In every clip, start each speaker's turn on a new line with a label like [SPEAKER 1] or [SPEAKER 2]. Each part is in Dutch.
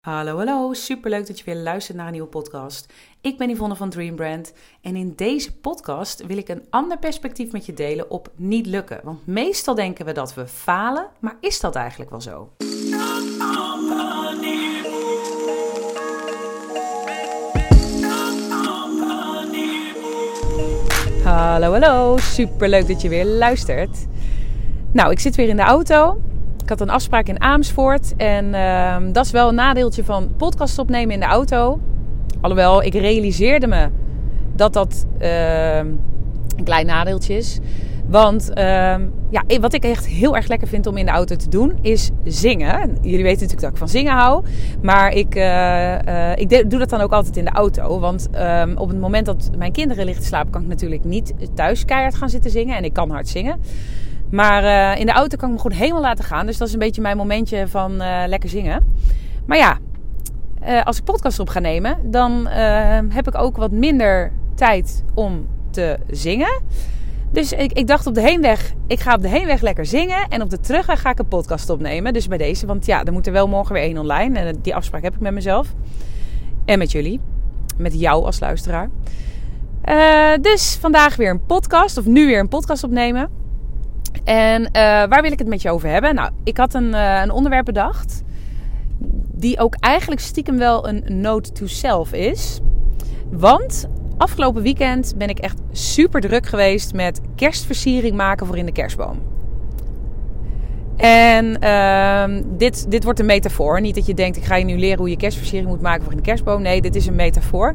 [SPEAKER 1] Hallo, hallo. Superleuk dat je weer luistert naar een nieuwe podcast. Ik ben Yvonne van Dream Brand en in deze podcast wil ik een ander perspectief met je delen op niet lukken. Want meestal denken we dat we falen, maar is dat eigenlijk wel zo? Hallo, hallo. Superleuk dat je weer luistert. Nou, ik zit weer in de auto had een afspraak in Amersfoort. En ehm, dat is wel een nadeeltje van podcast opnemen in de auto. Alhoewel, ik realiseerde me dat dat ehm, een klein nadeeltje is. Want ehm, ja, wat ik echt heel erg lekker vind om in de auto te doen, is zingen. Jullie weten natuurlijk dat ik van zingen hou. Maar ik, uh, ik doe dat dan ook altijd in de auto. Want op het moment dat mijn kinderen liggen te slapen, kan ik natuurlijk niet thuis keihard gaan zitten zingen. En ik kan hard zingen. Maar uh, in de auto kan ik me gewoon helemaal laten gaan. Dus dat is een beetje mijn momentje van uh, lekker zingen. Maar ja, uh, als ik podcast op ga nemen, dan heb ik ook wat minder tijd om te zingen. Dus ik, ik, dacht op de heenweg, ik ga op de heenweg lekker zingen. En op de terugweg ga ik een podcast opnemen. Dus bij deze, want ja, er moet er wel morgen weer één online. En die afspraak heb ik met mezelf. En met jullie. Met jou als luisteraar. dus vandaag weer een podcast, of nu weer een podcast opnemen. En uh, waar wil ik het met je over hebben? Nou, ik had een, uh, een onderwerp bedacht. Die ook eigenlijk stiekem wel een note to self is. Want afgelopen weekend ben ik echt super druk geweest met kerstversiering maken voor in de kerstboom. En uh, dit, dit wordt een metafoor. Niet dat je denkt, ik ga je nu leren hoe je kerstversiering moet maken voor in de kerstboom. Nee, dit is een metafoor.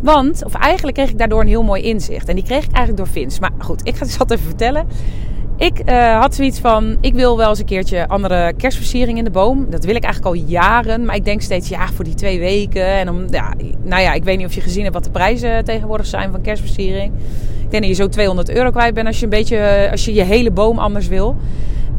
[SPEAKER 1] Want, of eigenlijk kreeg ik daardoor een heel mooi inzicht. En die kreeg ik eigenlijk door Vince. Maar goed, ik ga het eens even vertellen. Ik uh, had zoiets van, ik wil wel eens een keertje andere kerstversiering in de boom. Dat wil ik eigenlijk al jaren. Maar ik denk steeds, ja, voor die twee weken. En om, ja, nou ja, ik weet niet of je gezien hebt wat de prijzen tegenwoordig zijn van kerstversiering. Ik denk dat je zo 200 euro kwijt bent als je een beetje, als je je hele boom anders wil.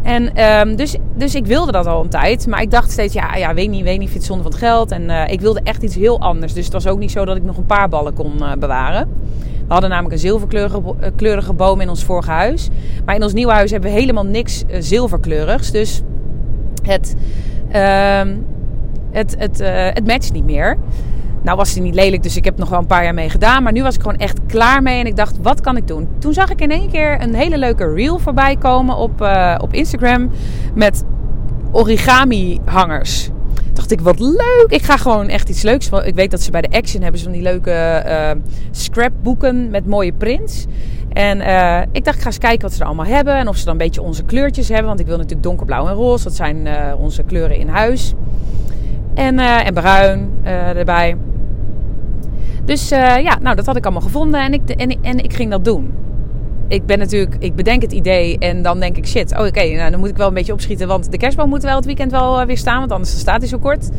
[SPEAKER 1] En um, dus, dus ik wilde dat al een tijd. Maar ik dacht steeds, ja, ja weet niet, weet niet, vind het zonde van het geld. En uh, ik wilde echt iets heel anders. Dus het was ook niet zo dat ik nog een paar ballen kon bewaren. We hadden namelijk een zilverkleurige eh, boom in ons vorige huis. Maar in ons nieuwe huis hebben we helemaal niks uh, zilverkleurigs. Dus het, uh, het, het, uh, het matcht niet meer. Nou was hij niet lelijk, dus ik heb nog wel een paar jaar mee gedaan. Maar nu was ik gewoon echt klaar mee en ik dacht, wat kan ik doen? Toen zag ik in één keer een hele leuke reel voorbij komen op, op Instagram met origami hangers ik, wat leuk. Ik ga gewoon echt iets leuks. Ik weet dat ze bij de Action hebben van die leuke uh, scrapboeken met mooie prints. En uh, ik dacht, ik ga eens kijken wat ze er allemaal hebben. En of ze dan een beetje onze kleurtjes hebben. Want ik wil natuurlijk donkerblauw en roze. Dat zijn uh, onze kleuren in huis. En, en bruin erbij. Dus ja, nou dat had ik allemaal gevonden. En ik, en, en ik ging dat doen ik ben natuurlijk, ik bedenk het idee en dan denk ik shit, oh oké, nou dan moet ik wel een beetje opschieten, want de kerstboom moet wel het weekend wel weer staan, want anders staat hij zo kort.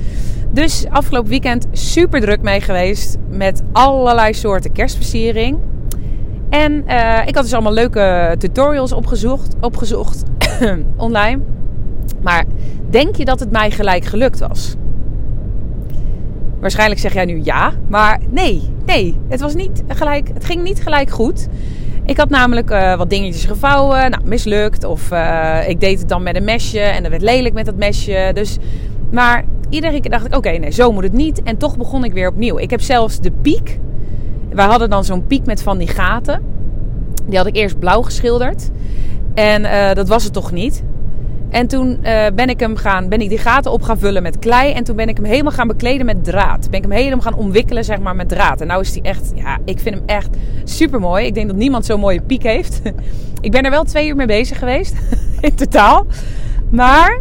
[SPEAKER 1] Dus afgelopen weekend super druk mee geweest met allerlei soorten kerstversiering. En uh, ik had dus allemaal leuke tutorials opgezocht, opgezocht online. Maar denk je dat het mij gelijk gelukt was? Waarschijnlijk zeg jij nu ja, maar nee, nee, het was niet gelijk, het ging niet gelijk goed. Ik had namelijk uh, wat dingetjes gevouwen. Nou, mislukt. Of uh, ik deed het dan met een mesje en dat werd lelijk met dat mesje. Dus, maar iedere keer dacht ik, oké, nee, zo moet het niet. En toch begon ik weer opnieuw. Ik heb zelfs de piek. Wij hadden dan zo'n piek met van die gaten. Die had ik eerst blauw geschilderd. En uh, dat was het toch niet. En toen uh, ben ik hem gaan, ben ik die gaten op gaan vullen met klei. En toen ben ik hem helemaal gaan bekleden met draad. Ben ik hem helemaal gaan omwikkelen, zeg maar, met draad. En nou is hij echt, ja, ik vind hem echt super mooi. Ik denk dat niemand zo'n mooie piek heeft. ik ben er wel twee uur mee bezig geweest, in totaal. Maar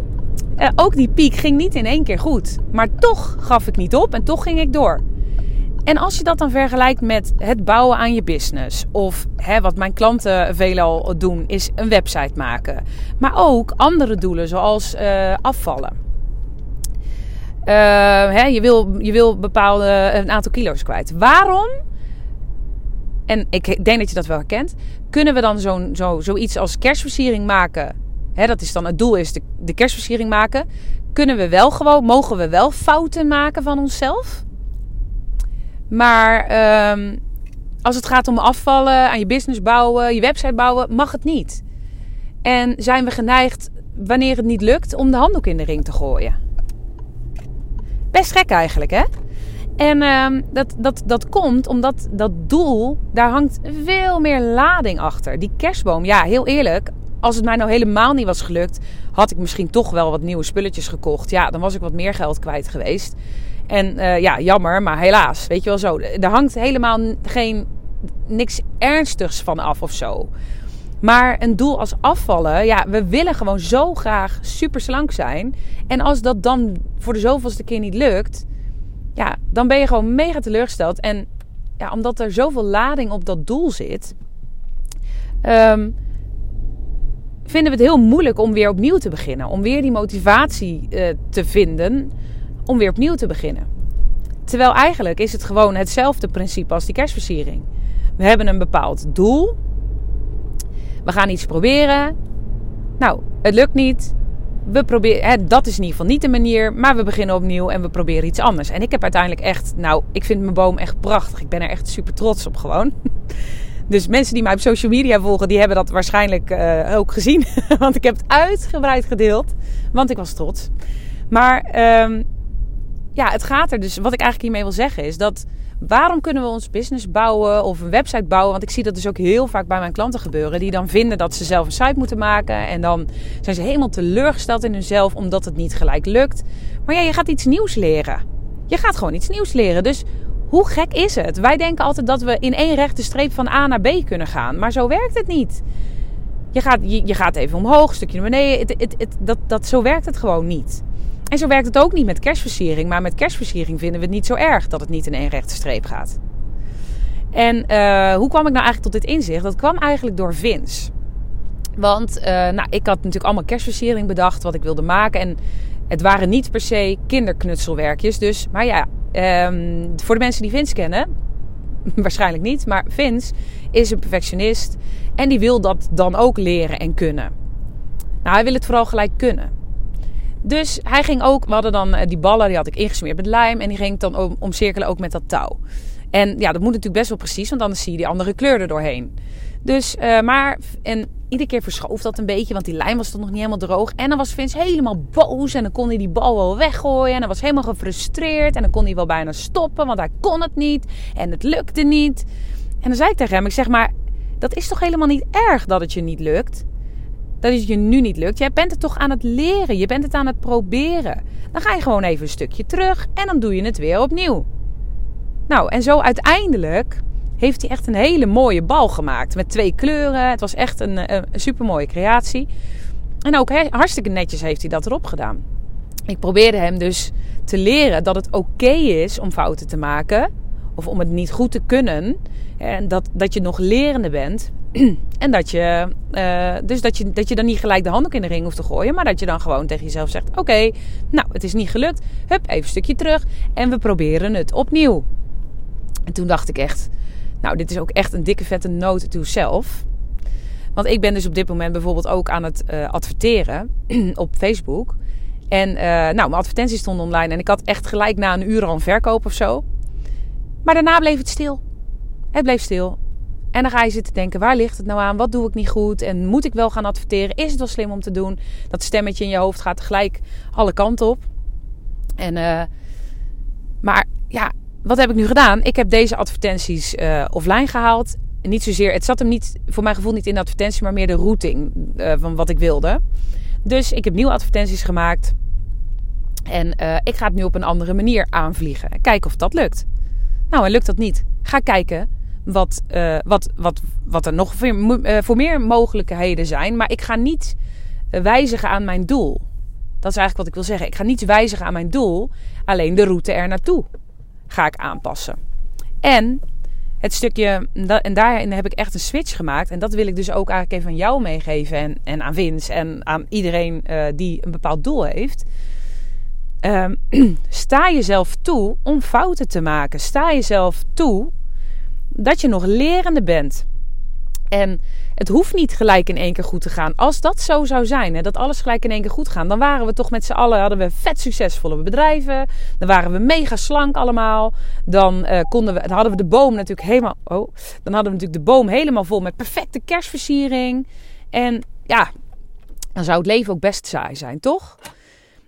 [SPEAKER 1] uh, ook die piek ging niet in één keer goed. Maar toch gaf ik niet op en toch ging ik door. En als je dat dan vergelijkt met het bouwen aan je business, of hè, wat mijn klanten veelal doen, is een website maken. Maar ook andere doelen, zoals uh, afvallen. Uh, hè, je, wil, je wil bepaalde een aantal kilo's kwijt. Waarom? En ik denk dat je dat wel herkent. Kunnen we dan zo'n zo, zoiets als kerstversiering maken? Hè, dat is dan het doel is de, de kerstversiering maken. Kunnen we wel gewoon, mogen we wel fouten maken van onszelf? Maar um, als het gaat om afvallen, aan je business bouwen, je website bouwen, mag het niet. En zijn we geneigd, wanneer het niet lukt, om de handdoek in de ring te gooien? Best gek eigenlijk, hè? En uh, dat, dat, dat komt omdat dat doel, daar hangt veel meer lading achter. Die kerstboom, ja, heel eerlijk, als het mij nou helemaal niet was gelukt, had ik misschien toch wel wat nieuwe spulletjes gekocht. Ja, dan was ik wat meer geld kwijt geweest. En uh, ja, jammer, maar helaas. Weet je wel zo. Er hangt helemaal geen, niks ernstigs van af of zo. Maar een doel als afvallen, ja, we willen gewoon zo graag super slank zijn. En als dat dan voor de zoveelste keer niet lukt, ja, dan ben je gewoon mega teleurgesteld. En ja, omdat er zoveel lading op dat doel zit, um, vinden we het heel moeilijk om weer opnieuw te beginnen. Om weer die motivatie uh, te vinden om weer opnieuw te beginnen. Terwijl eigenlijk is het gewoon hetzelfde principe als die kerstversiering. We hebben een bepaald doel. We gaan iets proberen. Nou, het lukt niet. We proberen, hè, dat is in ieder geval niet de manier. Maar we beginnen opnieuw en we proberen iets anders. En ik heb uiteindelijk echt, nou, ik vind mijn boom echt prachtig. Ik ben er echt super trots op gewoon. Dus mensen die mij op social media volgen, die hebben dat waarschijnlijk uh, ook gezien. want ik heb het uitgebreid gedeeld. Want ik was trots. Maar um, ja, het gaat er dus. Wat ik eigenlijk hiermee wil zeggen is dat. Waarom kunnen we ons business bouwen of een website bouwen? Want ik zie dat dus ook heel vaak bij mijn klanten gebeuren. Die dan vinden dat ze zelf een site moeten maken. En dan zijn ze helemaal teleurgesteld in hunzelf omdat het niet gelijk lukt. Maar ja, je gaat iets nieuws leren. Je gaat gewoon iets nieuws leren. Dus hoe gek is het? Wij denken altijd dat we in één rechte streep van A naar B kunnen gaan. Maar zo werkt het niet. Je gaat, je, je gaat even omhoog, een stukje naar beneden. Dat, dat, zo werkt het gewoon niet. En zo werkt het ook niet met kerstversiering. Maar met kerstversiering vinden we het niet zo erg dat het niet in één rechte streep gaat. En uh, hoe kwam ik nou eigenlijk tot dit inzicht? Dat kwam eigenlijk door Vince. Want uh, nou, ik had natuurlijk allemaal kerstversiering bedacht wat ik wilde maken. En het waren niet per se kinderknutselwerkjes. Dus, maar ja, um, voor de mensen die Vince kennen, waarschijnlijk niet. Maar Vince is een perfectionist. En die wil dat dan ook leren en kunnen. Nou, hij wil het vooral gelijk kunnen. Dus hij ging ook, we hadden dan eh, die ballen, die had ik ingesmeerd met lijm. En die ging dan omcirkelen ook met dat touw. En ja, dat moet natuurlijk best wel precies, want anders zie je die andere kleur er doorheen. Dus, uh, maar, en iedere keer verschoof dat een beetje, want die lijm was toch nog niet helemaal droog. En dan was Vince helemaal boos en dan kon hij die bal wel weggooien. En hij was helemaal gefrustreerd en dan kon hij wel bijna stoppen, want hij kon het niet. En het lukte niet. En dan zei ik tegen hem, ik zeg maar, dat is toch helemaal niet erg dat het je niet lukt? Dat het je nu niet lukt. Jij bent het toch aan het leren. Je bent het aan het proberen. Dan ga je gewoon even een stukje terug en dan doe je het weer opnieuw. Nou, en zo uiteindelijk heeft hij echt een hele mooie bal gemaakt. Met twee kleuren. Het was echt een, een supermooie creatie. En ook hartstikke netjes heeft hij dat erop gedaan. Ik probeerde hem dus te leren dat het oké is om fouten te maken. Of om het niet goed te kunnen. En dat, dat je nog lerende bent. en dat je, uh, dus dat je, dat je dan niet gelijk de handdoek in de ring hoeft te gooien. Maar dat je dan gewoon tegen jezelf zegt: Oké, nou, het is niet gelukt. Hup, even een stukje terug. En we proberen het opnieuw. En toen dacht ik echt: Nou, dit is ook echt een dikke vette note to self. Want ik ben dus op dit moment bijvoorbeeld ook aan het uh, adverteren op Facebook. En uh, nou, mijn advertenties stonden online. En ik had echt gelijk na een uur al een verkoop of zo. Maar daarna bleef het stil. Het bleef stil. En dan ga je zitten denken, waar ligt het nou aan? Wat doe ik niet goed? En moet ik wel gaan adverteren? Is het wel slim om te doen? Dat stemmetje in je hoofd gaat gelijk alle kanten op. En, uh, maar ja, wat heb ik nu gedaan? Ik heb deze advertenties uh, offline gehaald. Niet zozeer, het zat hem niet, voor mijn gevoel niet in de advertentie, maar meer de routing uh, van wat ik wilde. Dus ik heb nieuwe advertenties gemaakt. En ik ga het nu op een andere manier aanvliegen. Kijken of dat lukt. Nou, en lukt dat niet? Ga kijken wat, uh, wat, wat, wat er nog voor, uh, voor, meer mogelijkheden zijn. Maar ik ga niet uh, wijzigen aan mijn doel. Dat is eigenlijk wat ik wil zeggen. Ik ga niet wijzigen aan mijn doel. Alleen de route er naartoe ga ik aanpassen. En het stukje, en daarin heb ik echt een switch gemaakt. En dat wil ik dus ook eigenlijk even aan jou meegeven. En, en aan Vince en aan iedereen die een bepaald doel heeft. Um, sta jezelf toe om fouten te maken. Sta jezelf toe dat je nog lerende bent. En het hoeft niet gelijk in één keer goed te gaan. Als dat zo zou zijn, hè, dat alles gelijk in één keer goed gaat, dan waren we toch met z'n allen, hadden we vet succesvolle bedrijven. Dan waren we mega slank allemaal. Dan, uh, konden we, dan hadden we de boom natuurlijk helemaal, oh, dan hadden we natuurlijk de boom helemaal vol met perfecte kerstversiering. En ja, dan zou het leven ook best saai zijn, toch?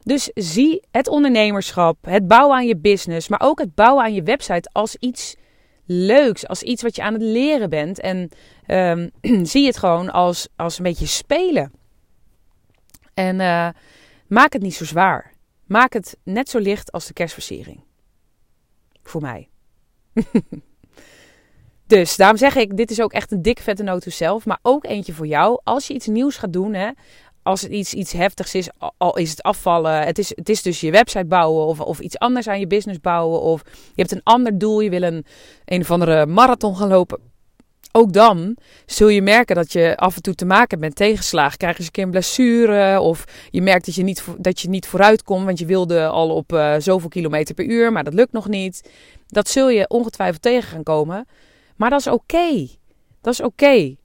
[SPEAKER 1] Dus zie het ondernemerschap, het bouwen aan je business, maar ook het bouwen aan je website als iets leuks, als iets wat je aan het leren bent. En ehm, zie het gewoon als, als een beetje spelen. En uh, maak het niet zo zwaar. Maak het net zo licht als de kerstversiering. Voor mij. dus daarom zeg ik, dit is ook echt een dik vette noot zelf. Maar ook eentje voor jou. Als je iets nieuws gaat doen, hè, als het iets, iets heftigs is, al is het afvallen. Het is, het is dus je website bouwen of, of iets anders aan je business bouwen. Of je hebt een ander doel, je wil een, een of andere marathon gaan lopen. Ook dan zul je merken dat je af en toe te maken hebt met tegenslagen. Krijg je eens een keer een blessure of je merkt dat je niet, dat je niet vooruit komt. Want je wilde al op uh, zoveel kilometer per uur, maar dat lukt nog niet. Dat zul je ongetwijfeld tegen gaan komen. Maar dat is oké. Dat is oké.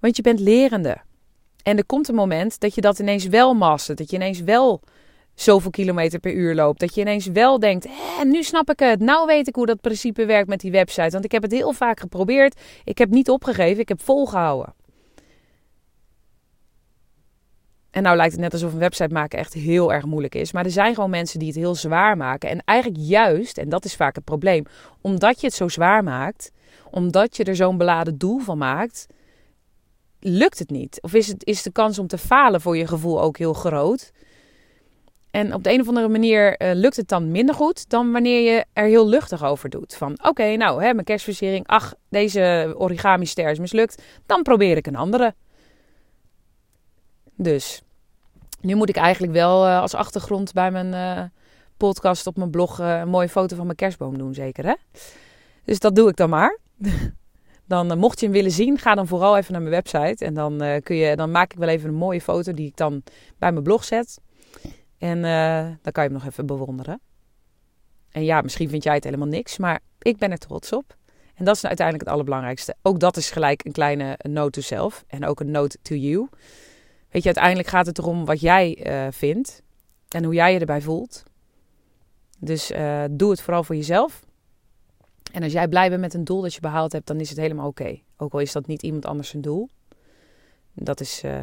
[SPEAKER 1] Want je bent lerende. En er komt een moment dat je dat ineens wel mastert. Dat je ineens wel zoveel kilometer per uur loopt. Dat je ineens wel denkt, hé, nu snap ik het. Nou weet ik hoe dat principe werkt met die website. Want ik heb het heel vaak geprobeerd. Ik heb niet opgegeven. Ik heb volgehouden. En nou lijkt het net alsof een website maken echt heel erg moeilijk is. Maar er zijn gewoon mensen die het heel zwaar maken. En eigenlijk juist, en dat is vaak het probleem, omdat je het zo zwaar maakt, omdat je er zo'n beladen doel van maakt, lukt het niet? Of is, het, is de kans om te falen voor je gevoel ook heel groot? En op de een of andere manier uh, lukt het dan minder goed dan wanneer je er heel luchtig over doet. Van oké, nou, hè, mijn kerstversiering, ach, deze origami ster is mislukt, dan probeer ik een andere. Dus, nu moet ik eigenlijk wel uh, als achtergrond bij mijn uh, podcast op mijn blog een mooie foto van mijn kerstboom doen, zeker hè? Dus dat doe ik dan maar. Dan, uh, mocht je hem willen zien, ga dan vooral even naar mijn website. En dan, uh, kun je, dan maak ik wel even een mooie foto die ik dan bij mijn blog zet. En uh, dan kan je hem nog even bewonderen. En ja, misschien vind jij het helemaal niks, maar ik ben er trots op. En dat is uiteindelijk het allerbelangrijkste. Ook dat is gelijk een kleine note to self en ook een note to you. Weet je, uiteindelijk gaat het erom wat jij vindt en hoe jij je erbij voelt. Dus doe het vooral voor jezelf. En als jij blij bent met een doel dat je behaald hebt, dan is het helemaal oké. Ook al is dat niet iemand anders zijn doel. Dat is, uh,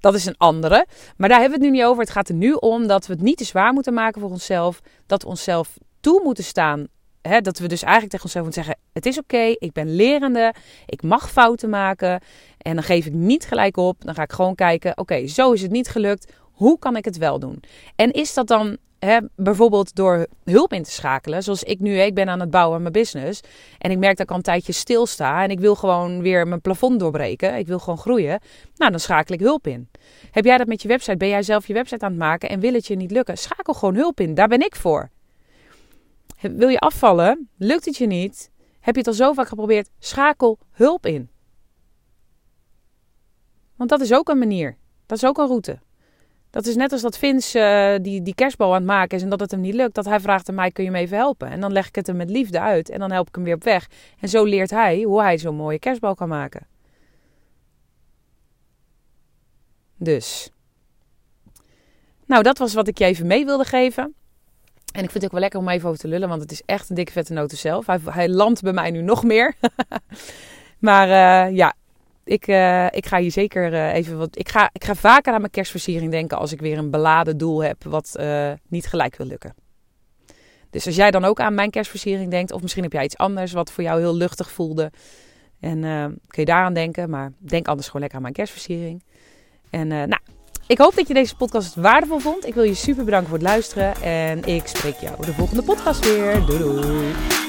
[SPEAKER 1] dat is een andere. Maar daar hebben we het nu niet over. Het gaat er nu om dat we het niet te zwaar moeten maken voor onszelf. Dat we onszelf toe moeten staan. Hè, dat we dus eigenlijk tegen onszelf moeten zeggen: Het is oké, ik ben lerende. Ik mag fouten maken. En dan geef ik niet gelijk op. Dan ga ik gewoon kijken: Oké, zo is het niet gelukt. Hoe kan ik het wel doen? En is dat dan Bijvoorbeeld door hulp in te schakelen. Zoals ik nu, ik ben aan het bouwen mijn business. En ik merk dat ik al een tijdje stilsta. En ik wil gewoon weer mijn plafond doorbreken. Ik wil gewoon groeien. Nou, dan schakel ik hulp in. Heb jij dat met je website? Ben jij zelf je website aan het maken en wil het je niet lukken? Schakel gewoon hulp in. Daar ben ik voor. Wil je afvallen? Lukt het je niet? Heb je het al zo vaak geprobeerd? Schakel hulp in. Want dat is ook een manier. Dat is ook een route. Dat is net als dat Vince uh, die, die kerstbal aan het maken is en dat het hem niet lukt. Dat hij vraagt aan mij, kun je me even helpen? En dan leg ik het hem met liefde uit en dan help ik hem weer op weg. En zo leert hij hoe hij zo'n mooie kerstbal kan maken. Dus. Nou, dat was wat ik je even mee wilde geven. En ik vind het ook wel lekker om even over te lullen, want het is echt een dikke vette noten zelf. Hij, landt bij mij nu nog meer. maar uh, ja, ik, uh, ik ga hier zeker uh, even wat. Ik ga, ik ga vaker aan mijn kerstversiering denken als ik weer een beladen doel heb wat uh, niet gelijk wil lukken. Dus als jij dan ook aan mijn kerstversiering denkt, of misschien heb jij iets anders wat voor jou heel luchtig voelde, en kun je daaraan denken, maar denk anders gewoon lekker aan mijn kerstversiering. En nou, ik hoop dat je deze podcast waardevol vond. Ik wil je super bedanken voor het luisteren en ik spreek jou de volgende podcast weer. Doei doei!